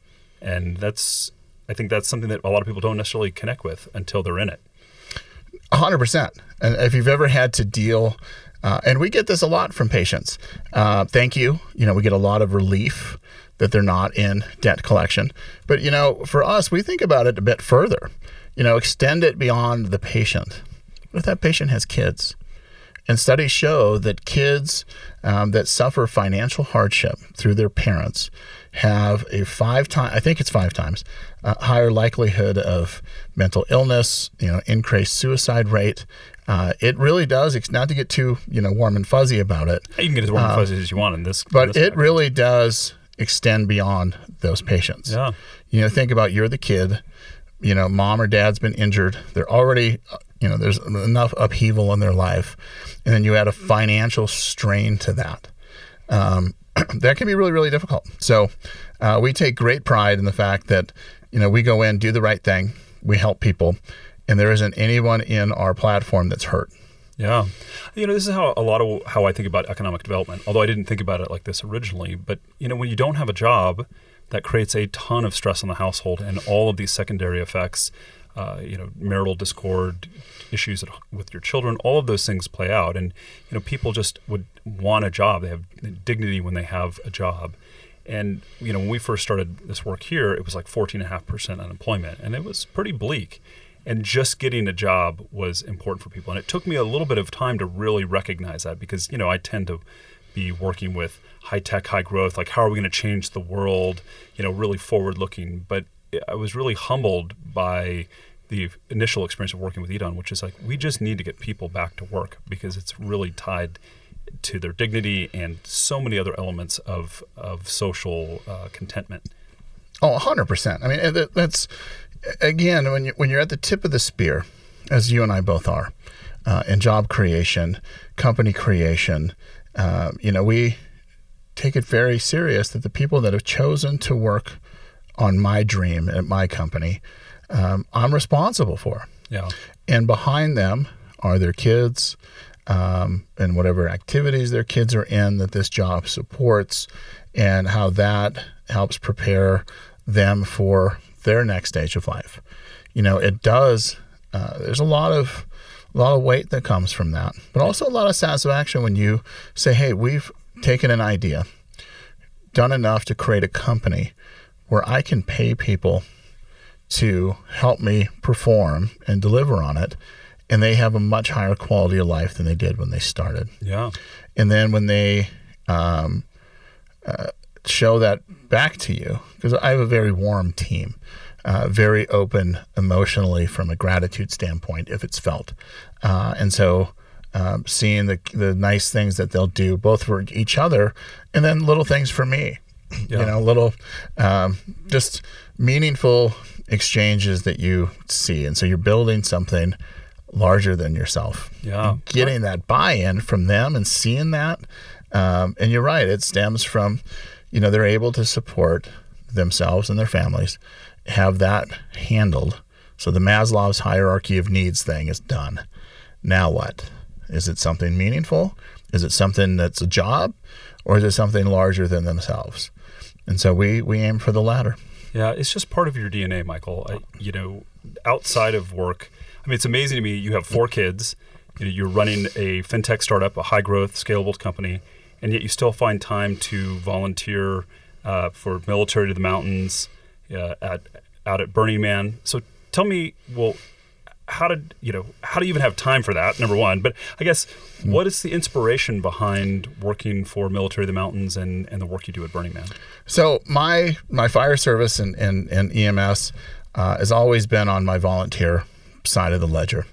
and that's I think that's something that a lot of people don't necessarily connect with until they're in it. 100%. And if you've ever had to deal, uh, and we get this a lot from patients. Uh, thank you. You know, we get a lot of relief that they're not in debt collection. But, you know, for us, we think about it a bit further. You know, extend it beyond the patient. What if that patient has kids? And studies show that kids um, that suffer financial hardship through their parents have a five time I think it's five times uh, higher likelihood of mental illness, you know, increased suicide rate. Uh, it really does. It's not to get too you know warm and fuzzy about it. You can get as warm and uh, fuzzy as you want in this, but in this it really does extend beyond those patients. Yeah. You know, think about you're the kid. You know, mom or dad's been injured. They're already, you know, there's enough upheaval in their life, and then you add a financial strain to that. Um, that can be really, really difficult. So uh, we take great pride in the fact that, you know, we go in, do the right thing, we help people, and there isn't anyone in our platform that's hurt. Yeah. You know, this is how a lot of how I think about economic development, although I didn't think about it like this originally. But, you know, when you don't have a job, that creates a ton of stress on the household and all of these secondary effects uh, you know, marital discord, issues with your children, all of those things play out. And, you know, people just would want a job. They have dignity when they have a job. And, you know, when we first started this work here, it was like 14.5% unemployment, and it was pretty bleak. And just getting a job was important for people. And it took me a little bit of time to really recognize that because, you know, I tend to be working with high tech, high growth, like how are we going to change the world, you know, really forward looking. But I was really humbled by the initial experience of working with EDAWN, which is like we just need to get people back to work because it's really tied to their dignity and so many other elements of of social uh, contentment. Oh, 100%. I mean, that's again when you when you're at the tip of the spear, as you and I both are, uh, in job creation, company creation. Uh, you know, we take it very serious that the people that have chosen to work on my dream at my company, um, I'm responsible for. Yeah. And behind them are their kids um, and whatever activities their kids are in that this job supports, and how that helps prepare them for their next stage of life. You know, it does. Uh, there's a lot of a lot of weight that comes from that, but also a lot of satisfaction when you say, "Hey, we've taken an idea, done enough to create a company where I can pay people to help me perform and deliver on it. And they have a much higher quality of life than they did when they started. Yeah. And then when they um, uh, show that back to you, because I have a very warm team, uh, very open emotionally from a gratitude standpoint, if it's felt. Uh, and so um, seeing the, the nice things that they'll do both for each other and then little things for me yeah. you know, little um, just meaningful exchanges that you see. And so you're building something larger than yourself. Yeah. And getting that buy in from them and seeing that. Um, and you're right, it stems from, you know, they're able to support themselves and their families, have that handled. So the Maslow's hierarchy of needs thing is done. Now what? Is it something meaningful? Is it something that's a job? Or is it something larger than themselves? And so we we aim for the latter. Yeah, it's just part of your DNA, Michael. I, you know, outside of work, I mean, it's amazing to me. You have four kids. You know, you're running a fintech startup, a high growth, scalable company, and yet you still find time to volunteer uh, for military to the mountains uh, at out at Burning Man. So tell me, well, how did you know how do you even have time for that number one? But i guess mm. what is the inspiration behind working for military of the mountains and, and the work you do at burning man? So my my fire service and, and, and ems uh, has always been on my volunteer side of the ledger.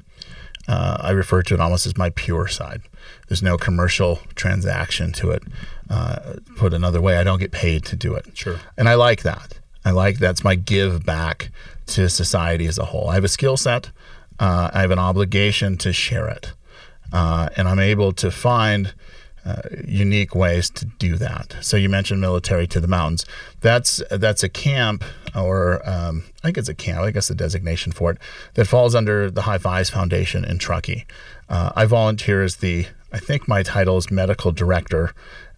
Uh, i refer to it almost as my pure side. There's no commercial transaction to it. Uh, put another way i don't get paid to do it. Sure. And i like that. I like that's my give back to society as a whole. I have a skill set uh, I have an obligation to share it. Uh, and I'm able to find uh, unique ways to do that. So you mentioned military to the mountains. That's that's a camp, or um, I think it's a camp. I guess the designation for it that falls under the High Fives Foundation in Truckee. Uh, I volunteer as the I think my title is medical director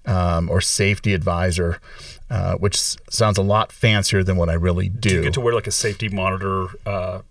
um, or safety advisor uh, which sounds a lot fancier than what I really do. Do you get to wear like a safety monitor uh,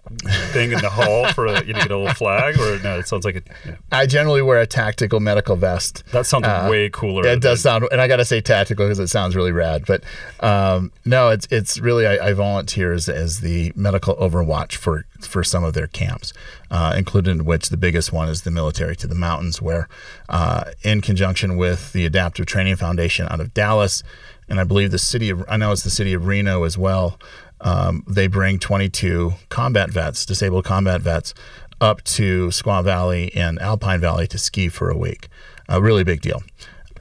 thing in the hall for a, you know, get a little flag, or no? It sounds like it. You know. I generally wear a tactical medical vest. That sounds uh, way cooler. It does sound, and I got to say tactical because it sounds really rad. But um, no, it's it's really I, I volunteer as, as, the medical overwatch for for some of their camps, uh, included in which the biggest one is the military to the mountains, where uh, in conjunction with the Adaptive Training Foundation out of Dallas and I believe the city of I know it's the city of Reno as well. Um, they bring 22 combat vets, disabled combat vets, up to Squaw Valley and Alpine Valley to ski for a week. A really big deal.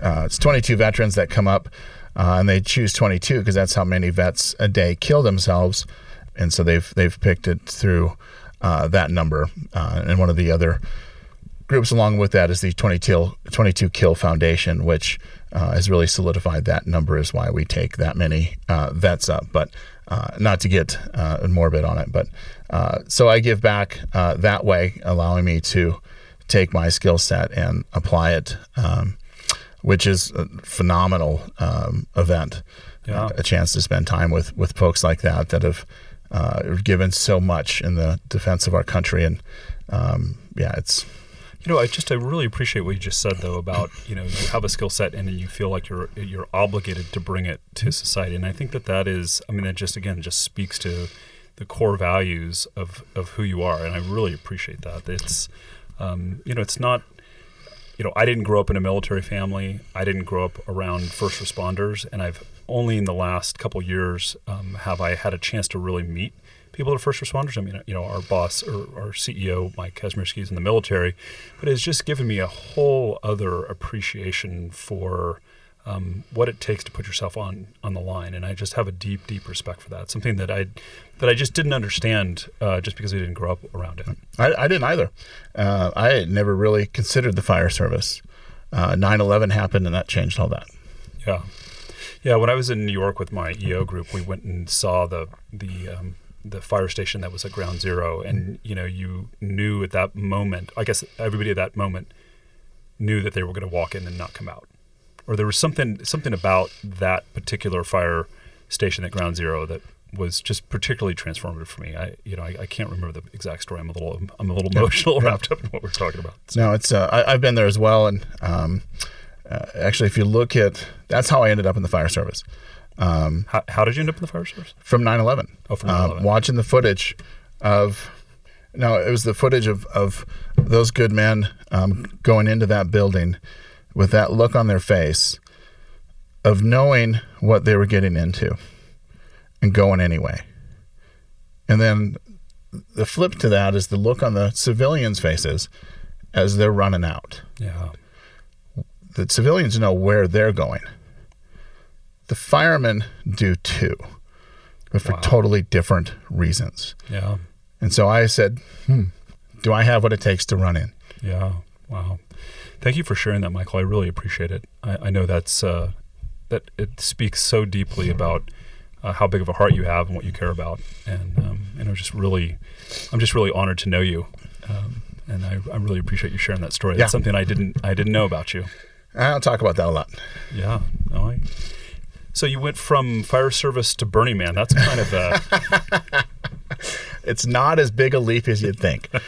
Uh, it's 22 veterans that come up, uh, and they choose 22 because that's how many vets a day kill themselves, and so they've they've picked it through uh, that number. Uh, and one of the other groups along with that is the 22, 22 Kill Foundation, which uh, has really solidified that number is why we take that many uh, vets up. But uh, not to get uh, morbid on it, but uh, so I give back uh, that way, allowing me to take my skill set and apply it, um, which is a phenomenal um, event. Yeah. a chance to spend time with with folks like that that have given so much in the defense of our country, and um, yeah, it's you know, I just I really appreciate what you just said though about you know you have a skill set and you feel like you're you're obligated to bring it to society, and I think that that is I mean that just again just speaks to the core values of of who you are, and I really appreciate that. It's um, you know it's not you know I didn't grow up in a military family, I didn't grow up around first responders, and I've only in the last couple years um, have I had a chance to really meet people that are first responders. I mean, you know, our boss or our CEO, Mike Kazmierski, is in the military, but it's just given me a whole other appreciation for um, what it takes to put yourself on on the line, and I just have a deep, deep respect for that. Something that I that I just didn't understand uh, just because I didn't grow up around it. I, I didn't either. Uh, I had never really considered the fire service. Uh, 9/11 happened, and that changed all that. Yeah. Yeah, when I was in New York with my EO group, we went and saw the the um, the fire station that was at ground zero and you know you knew at that moment i guess everybody at that moment knew that they were going to walk in and not come out or there was something something about that particular fire station at ground zero that was just particularly transformative for me. I, you know, I, I can't remember the exact story. I'm a little, I'm a little emotional wrapped up in what we're talking about. So. No, it's. Uh, I, have been there as well, and um, uh, actually, if you look at, that's how I ended up in the fire service. Um, how, how, did you end up in the fire service? From 9 11. Oh, from 9 11. Uh, watching the footage of, no, it was the footage of, of those good men um, going into that building with that look on their face of knowing what they were getting into and going anyway. And then the flip to that is the look on the civilians' faces as they're running out. Yeah. The civilians know where they're going the firemen do too, but for wow. totally different reasons. Yeah. And so I said, hmm, do I have what it takes to run in? Yeah. Wow. Thank you for sharing that, Michael. I really appreciate it. I, I know that's uh, that it speaks so deeply about uh, how big of a heart you have and what you care about, and um, and I'm just really, I'm just really honored to know you, um, and I, I really appreciate you sharing that story. That's yeah. something I didn't I didn't know about you. I don't talk about that a lot. Yeah. No, I, so you went from fire service to Burning Man. That's kind of a. it's not as big a leap as you'd think.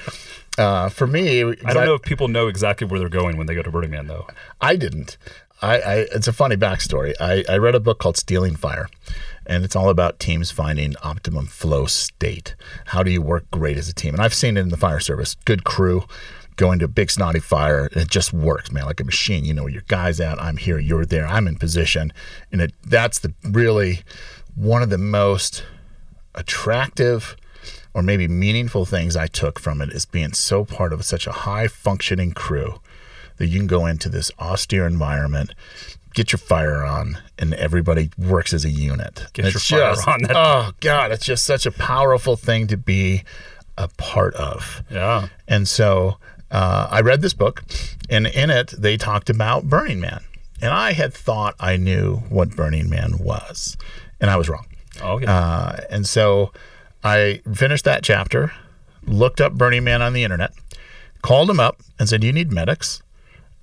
Uh, for me, I don't know if people know exactly where they're going when they go to Burning Man, though. I didn't. I, I it's a funny backstory. I, I read a book called Stealing Fire, and it's all about teams finding optimum flow state. How do you work great as a team? And I've seen it in the fire service. Good crew, go into a big snotty fire and it just works, man, like a machine. You know your guy's out, I'm here, you're there, I'm in position. And it that's the really one of the most attractive or maybe meaningful things I took from it is being so part of such a high functioning crew that you can go into this austere environment, get your fire on, and everybody works as a unit. Get your fire just, on. That. Oh God, it's just such a powerful thing to be a part of. Yeah. And so uh, I read this book, and in it they talked about Burning Man, and I had thought I knew what Burning Man was, and I was wrong. Oh yeah. Uh, and so I finished that chapter, looked up Burning Man on the internet, called him up, and said, "Do you need medics?"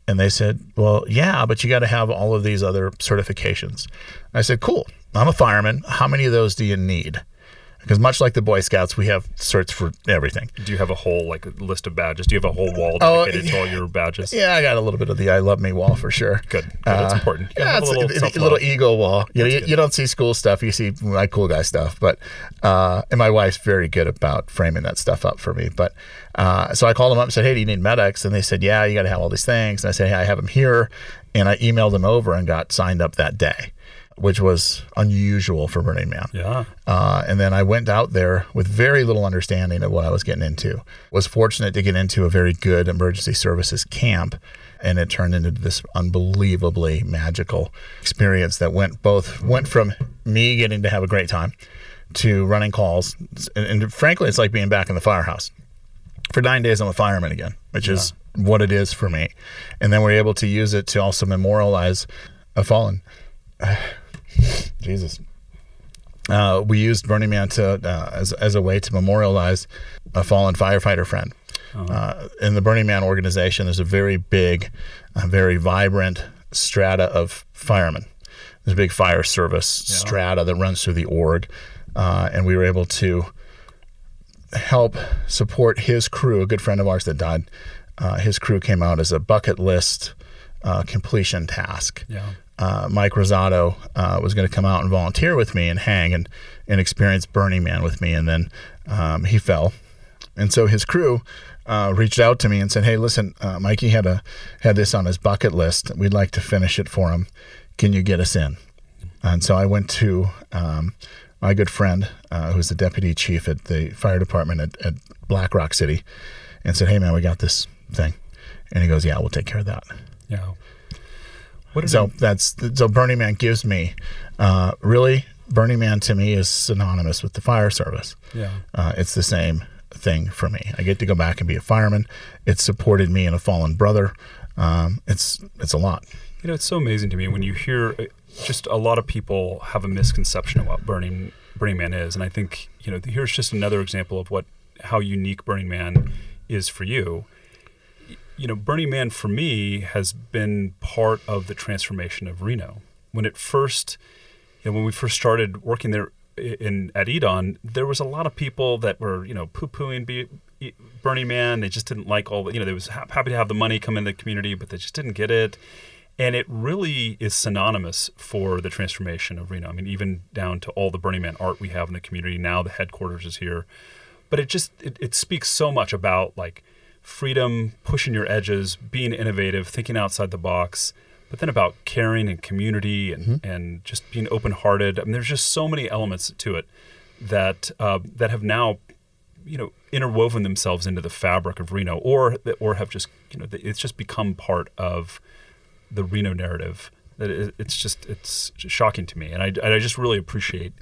And they said, Well, yeah, but you got to have all of these other certifications. I said, Cool. I'm a fireman. How many of those do you need? Because much like the Boy Scouts, we have certs for everything. Do you have a whole like list of badges? Do you have a whole wall Oh, dedicated to all your badges? Yeah, I got a little bit of the "I love me" wall for sure. Good. Good. That's Uh, important. Yeah, it's a little, a, a little ego wall. You, know, you, you don't see school stuff. You see my cool guy stuff. But uh, and my wife's very good about framing that stuff up for me. But uh, so I called them up and said, "Hey, do you need medics?" And they said, "Yeah, you got to have all these things." And I said, "Hey, I have them here." And I emailed them over and got signed up that day, which was unusual for Burning Man. Yeah. Uh, and then I went out there with very little understanding of what I was getting into. Was fortunate to get into a very good emergency services camp, and it turned into this unbelievably magical experience that went both went from me getting to have a great time to running calls, and, and frankly, it's like being back in the firehouse. For nine days, I'm a fireman again, which is what it is for me. And then we're able to use it to also memorialize a fallen. Jesus uh, we used Burning Man to uh, as, as a way to memorialize a fallen firefighter friend. Uh, in the Burning Man organization, there's a very big, uh, very vibrant strata of firemen. There's a big fire service strata that runs through the org, uh, and we were able to help support his crew. A good friend of ours that died, uh, his crew came out as a bucket list uh, completion task Yeah. Uh, Mike Rosato uh, was going to come out and volunteer with me and hang and, and experience Burning Man with me. And then um, he fell. And so his crew uh, reached out to me and said, Hey, listen, uh, Mikey had, a, had this on his bucket list. We'd like to finish it for him. Can you get us in? And so I went to um, my good friend, uh, who's the deputy chief at the fire department at, at Black Rock City, and said, Hey, man, we got this thing. And he goes, Yeah, we'll take care of that. Yeah. So that's so Burning Man gives me uh, really Burning Man to me is synonymous with the fire service. yeah. Uh, it's the same thing for me. I get to go back and be a fireman. It supported me and a fallen brother. Um, it's it's a lot. You know, it's so amazing to me when you hear uh, just a lot of people have a misconception of what Burning Burning Man is, and I think you know here's just another example of what how unique Burning Man is for you. You know, Burning Man for me has been part of the transformation of Reno. When it first, you know, when we first started working there in at EDAWN, there was a lot of people that were you know poo pooing Burning Man. They just didn't like all the you know they was happy to have the money come in the community, but they just didn't get it. And it really is synonymous for the transformation of Reno. I mean, even down to all the Burning Man art we have in the community now. The headquarters is here, but it just it, it speaks so much about like freedom, pushing your edges, being innovative, thinking outside the box, but then about caring and community and, and just being open hearted. I mean, there's just so many elements to it that uh, that have now, you know, interwoven themselves into the fabric of Reno, or or have just you know, it's just become part of the Reno narrative. That it's just it's shocking to me, and I, I just really appreciate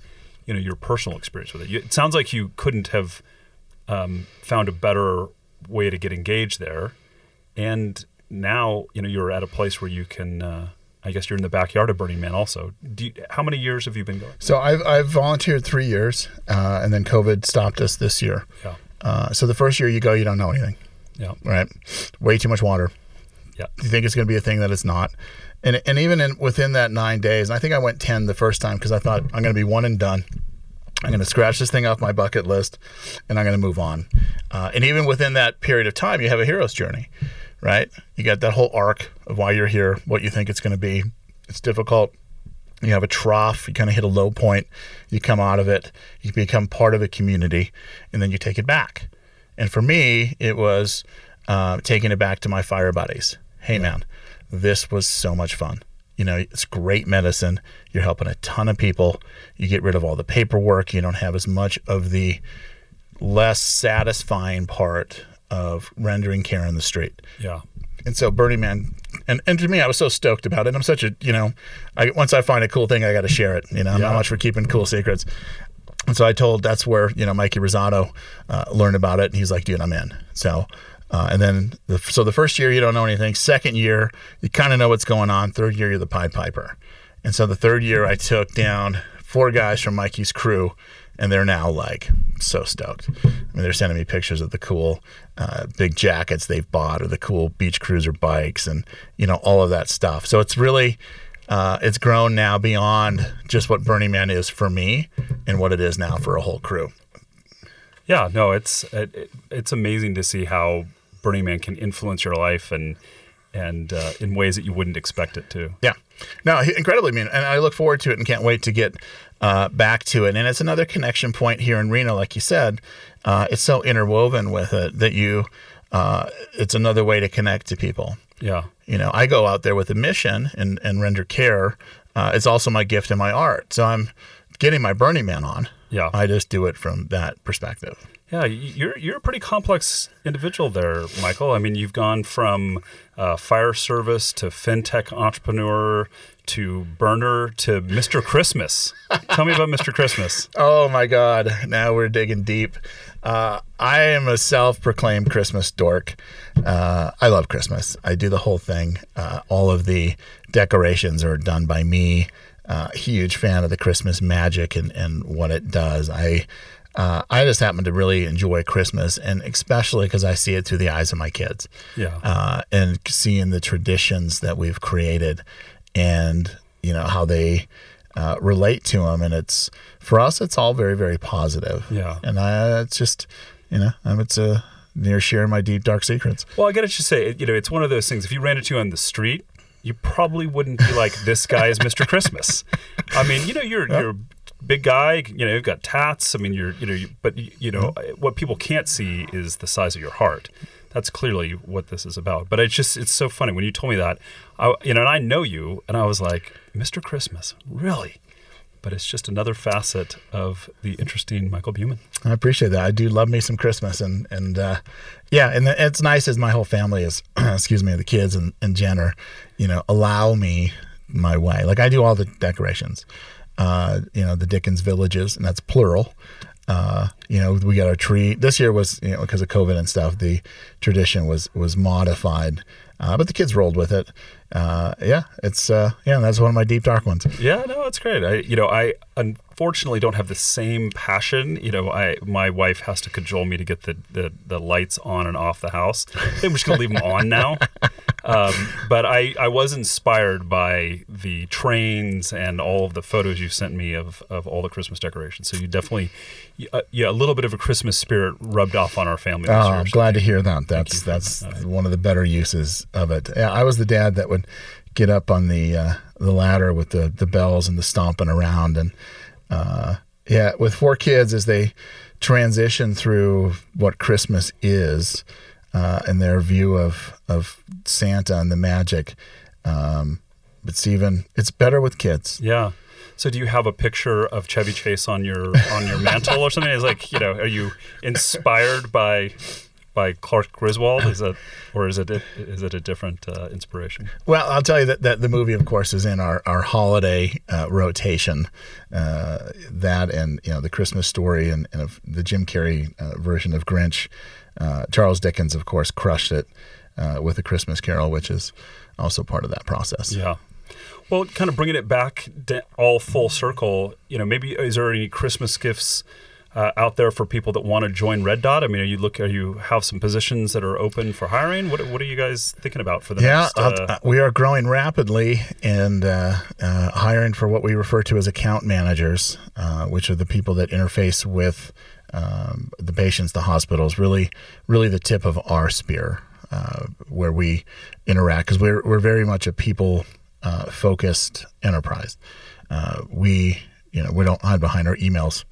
you know your personal experience with it. It sounds like you couldn't have um, found a better way to get engaged there, and now you know you're at a place where you can. Uh, I guess you're in the backyard of Burning Man. Also, Do you, how many years have you been going? So I've I've volunteered three years, uh, and then COVID stopped us this year. Yeah, Uh, so the first year you go, you don't know anything, yeah, right? Way too much water. yeah, Do You think it's going to be a thing that it's not. And, and even in, within that nine days, and I think I went 10 the first time because I thought I'm going to be one and done. I'm going to scratch this thing off my bucket list and I'm going to move on. Uh, and even within that period of time, you have a hero's journey, right? You got that whole arc of why you're here, what you think it's going to be. It's difficult. You have a trough, you kind of hit a low point, you come out of it, you become part of a community, and then you take it back. And for me, it was uh, taking it back to my fire buddies. Hey, man, this was so much fun. You know, it's great medicine. You're helping a ton of people. You get rid of all the paperwork. You don't have as much of the less satisfying part of rendering care in the street. yeah. And so Burning Man, and, and to me, I was so stoked about it. I'm such a, you know, I once I find a cool thing, I got to share it. You know, I'm not much for keeping cool secrets. And so I told that's where you know Mikey Rosato uh, learned about it, and he's like, "Dude, I'm in." So Uh, and then, the, so the first year you don't know anything. Second year you kind of know what's going on. Third year you're the Pied Piper. And so the third year I took down four guys from Mikey's crew, and they're now like so stoked. I mean, they're sending me pictures of the cool uh, big jackets they've bought or the cool beach cruiser bikes and you know all of that stuff. So it's really uh, it's grown now beyond just what Burning Man is for me and what it is now for a whole crew. Yeah, no, it's it, it's amazing to see how Burning Man can influence your life and and uh, in ways that you wouldn't expect it to. Yeah, no, incredibly mean, and I look forward to it and can't wait to get uh, back to it. And it's another connection point here in Reno, like you said. Uh, it's so interwoven with it that you, uh, it's another way to connect to people. Yeah, you know, I go out there with a mission and and render care. Uh, it's also my gift and my art. So I'm getting my Burning Man on. Yeah, I just do it from that perspective. Yeah, you're you're a pretty complex individual there, Michael. I mean, you've gone from uh, fire service to fintech entrepreneur to burner to Mr. Christmas. Tell me about Mr. Christmas. Oh my God! Now we're digging deep. Uh, I am a self-proclaimed Christmas dork. Uh, I love Christmas. I do the whole thing. Uh, all of the decorations are done by me. Uh, huge fan of the Christmas magic and, and what it does. I uh, I just happen to really enjoy Christmas, and especially because I see it through the eyes of my kids. Yeah. Uh, and seeing the traditions that we've created, and you know how they uh, relate to them, and it's for us, it's all very, very positive. Yeah. And I, it's just, you know, I'm it's a near sharing my deep dark secrets. Well, I got to just say, you know, it's one of those things. If you ran into you on the street, you probably wouldn't be like, "This guy is Mr. Christmas." I mean, you know, you're you're big guy. You know, you've got tats. I mean, you're you know, you, but you know mm-hmm. what people can't see is the size of your heart. That's clearly what this is about. But it's just it's so funny when you told me that. I, you know, and I know you, and I was like, Mr. Christmas, really? But it's just another facet of the interesting Michael Buman. I appreciate that. I do love me some Christmas, and and uh, yeah, and it's nice as my whole family is, excuse me, the kids and, and Jen are, you know, allow me my way. Like I do all the decorations uh, you know, the Dickens villages, and that's plural. Uh, you know, we got our tree. This year was, you know, because of COVID and stuff, the tradition was was modified, uh, but the kids rolled with it. Uh, yeah, it's uh, yeah, that's one of my deep dark ones. Yeah, no, it's great. I, you know, I unfortunately don't have the same passion. You know, I my wife has to cajole me to get the the, the lights on and off the house. I think we're just gonna leave them on now. Um, but I, I was inspired by the trains and all of the photos you sent me of, of all the Christmas decorations. So you definitely, uh, yeah, a little bit of a Christmas spirit rubbed off on our family. Oh, I'm glad to hear that. That's that's one of the better uses of it. Yeah, I was the dad that would get up on the uh, the ladder with the the bells and the stomping around and uh, yeah, with four kids as they transition through what Christmas is uh, and their view of of Santa and the magic. Um, but Stephen, it's better with kids. Yeah. So do you have a picture of Chevy Chase on your on your mantle or something? Is like you know, are you inspired by by Clark Griswold? Is it or is it is it a different uh, inspiration? Well, I'll tell you that, that the movie, of course, is in our our holiday uh, rotation. Uh, that and you know the Christmas story and, and the Jim Carrey uh, version of Grinch uh, Charles Dickens, of course, crushed it uh, with A Christmas Carol, which is also part of that process. Yeah. Well, kind of bringing it back all full circle, you know, maybe is there any Christmas gifts uh, out there for people that want to join Red Dot? I mean, are you look? Are you have some positions that are open for hiring? What What are you guys thinking about for the yeah, next? Uh, uh, we are growing rapidly and uh, uh, hiring for what we refer to as account managers, uh, which are the people that interface with um, the patients, the hospitals, really, really the tip of our spear uh, where we interact because we're, we're very much a people uh, focused enterprise. Uh, we, you know, we don't hide behind our emails.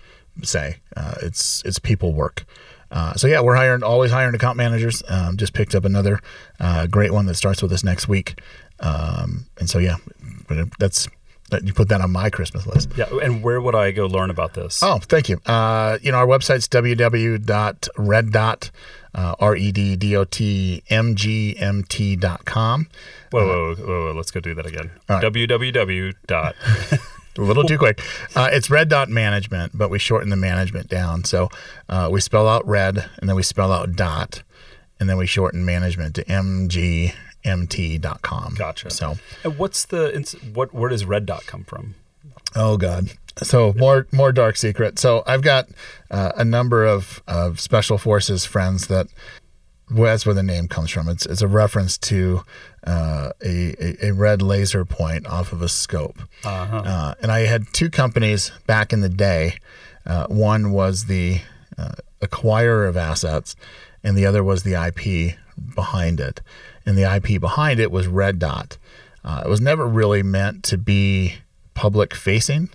Say uh, it's it's people work. Uh, so yeah, we're hiring always hiring account managers. Um, just picked up another uh, great one that starts with us next week. Um, and so yeah, that's you put that on my Christmas list. Yeah, and where would I go learn about this? Oh, thank you. Uh, you know, our website's www.reddot, uh, R-E-D-D-O-T-M-G-M-T dot com. Whoa, whoa, whoa, whoa, let's go do that again. Right. www. dot. a little too quick. Uh, it's red dot management, but we shorten the management down. So uh, we spell out red and then we spell out dot and then we shorten management to mgmt.com. Gotcha. So, And what's the what? Where does Red Dot come from? oh god. So more more dark secret. So I've got uh, a number of, of special forces friends that well, that's where the name comes from. It's it's a reference to uh, a, a a red laser point off of a scope. Uh-huh. Uh, and I had two companies back in the day. Uh, one was the uh, acquirer of assets, and the other was the IP behind it. And the IP behind it was Red Dot. Uh, it was never really meant to be public facing,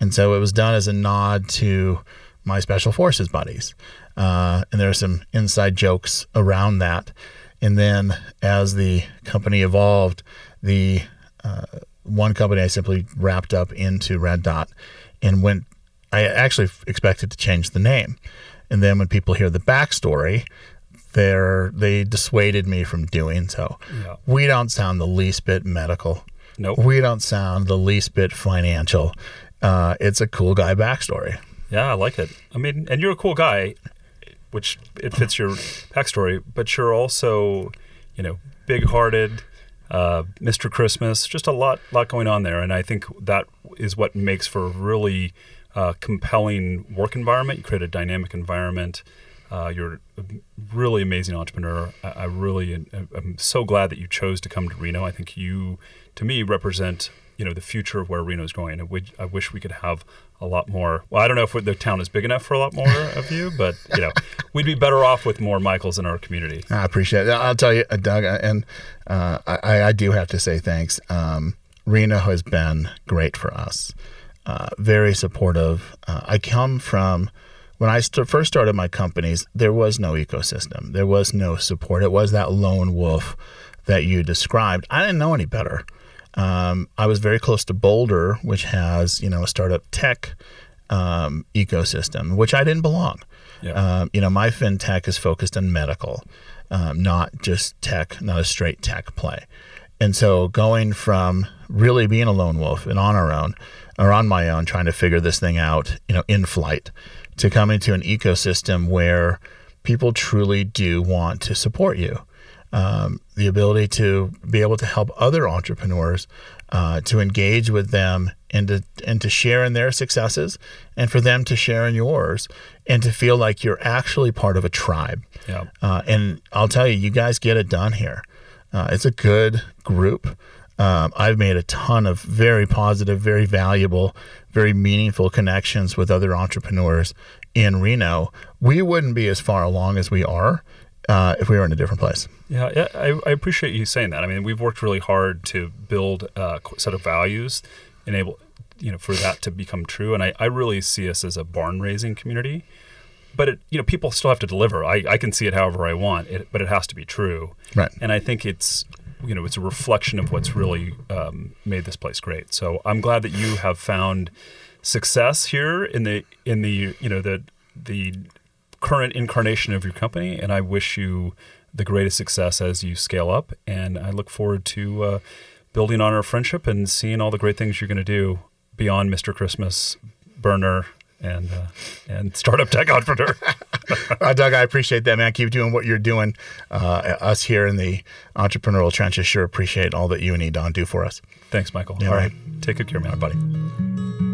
and so it was done as a nod to my special forces buddies. Uh, and there are some inside jokes around that. And then as the company evolved, the uh, one company I simply wrapped up into Red Dot and went. I actually expected to change the name, and then when people hear the backstory, they they dissuaded me from doing so. Yeah. We don't sound the least bit medical. Nope. We don't sound the least bit financial. Uh, it's a cool guy backstory. Yeah, I like it. I mean, and you're a cool guy, which it fits your backstory. But you're also, you know, big-hearted, uh, Mr. Christmas. Just a lot, lot going on there, and I think that is what makes for a really uh, compelling work environment. You create a dynamic environment. Uh, you're a really amazing entrepreneur. I, I really, I'm so glad that you chose to come to Reno. I think you, to me, represent you know the future of where Reno is going. I, wish we could have a lot more. Well, I don't know if the town is big enough for a lot more of you, but you know, we'd be better off with more Michaels in our community. I appreciate it. I'll tell you, uh, Doug, and uh, I, I do have to say thanks. Um, Reno has been great for us. Uh, very supportive. Uh, I come from when I st- first started my companies. There was no ecosystem. There was no support. It was that lone wolf that you described. I didn't know any better. Um, I was very close to Boulder, which has you know a startup tech um, ecosystem, which I didn't belong. Yeah. Um, you know, my fintech is focused on medical, um, not just tech, not a straight tech play. And so going from really being a lone wolf and on our own or on my own, trying to figure this thing out, you know, in flight, to come into an ecosystem where people truly do want to support you. Um, the ability to be able to help other entrepreneurs uh, to engage with them and to and to share in their successes and for them to share in yours and to feel like you're actually part of a tribe. Yeah. Uh, and I'll tell you, you guys get it done here. Uh, it's a good group. Um, I've made a ton of very positive, very valuable, very meaningful connections with other entrepreneurs in Reno. We wouldn't be as far along as we are uh, if we were in a different place. Yeah, yeah I, I, appreciate you saying that. I mean, we've worked really hard to build a set of values, enable you know for that to become true. And I, I really see us as a barn raising community. But it, you know, people still have to deliver. I, I can see it however I want, it, but it has to be true. Right. And I think it's you know it's a reflection of what's really um, made this place great. So I'm glad that you have found success here in the in the you know the the current incarnation of your company, and I wish you the greatest success as you scale up. And I look forward to uh, building on our friendship and seeing all the great things you're going to do beyond Mr. Christmas, Burner, and uh, and startup tech entrepreneur. uh, Doug, I appreciate that, man. Keep doing what you're doing. Uh, us here in the entrepreneurial trenches sure appreciate all that you and EDAWN do for us. Thanks, Michael. Yeah, all right. right, take good care, man, buddy.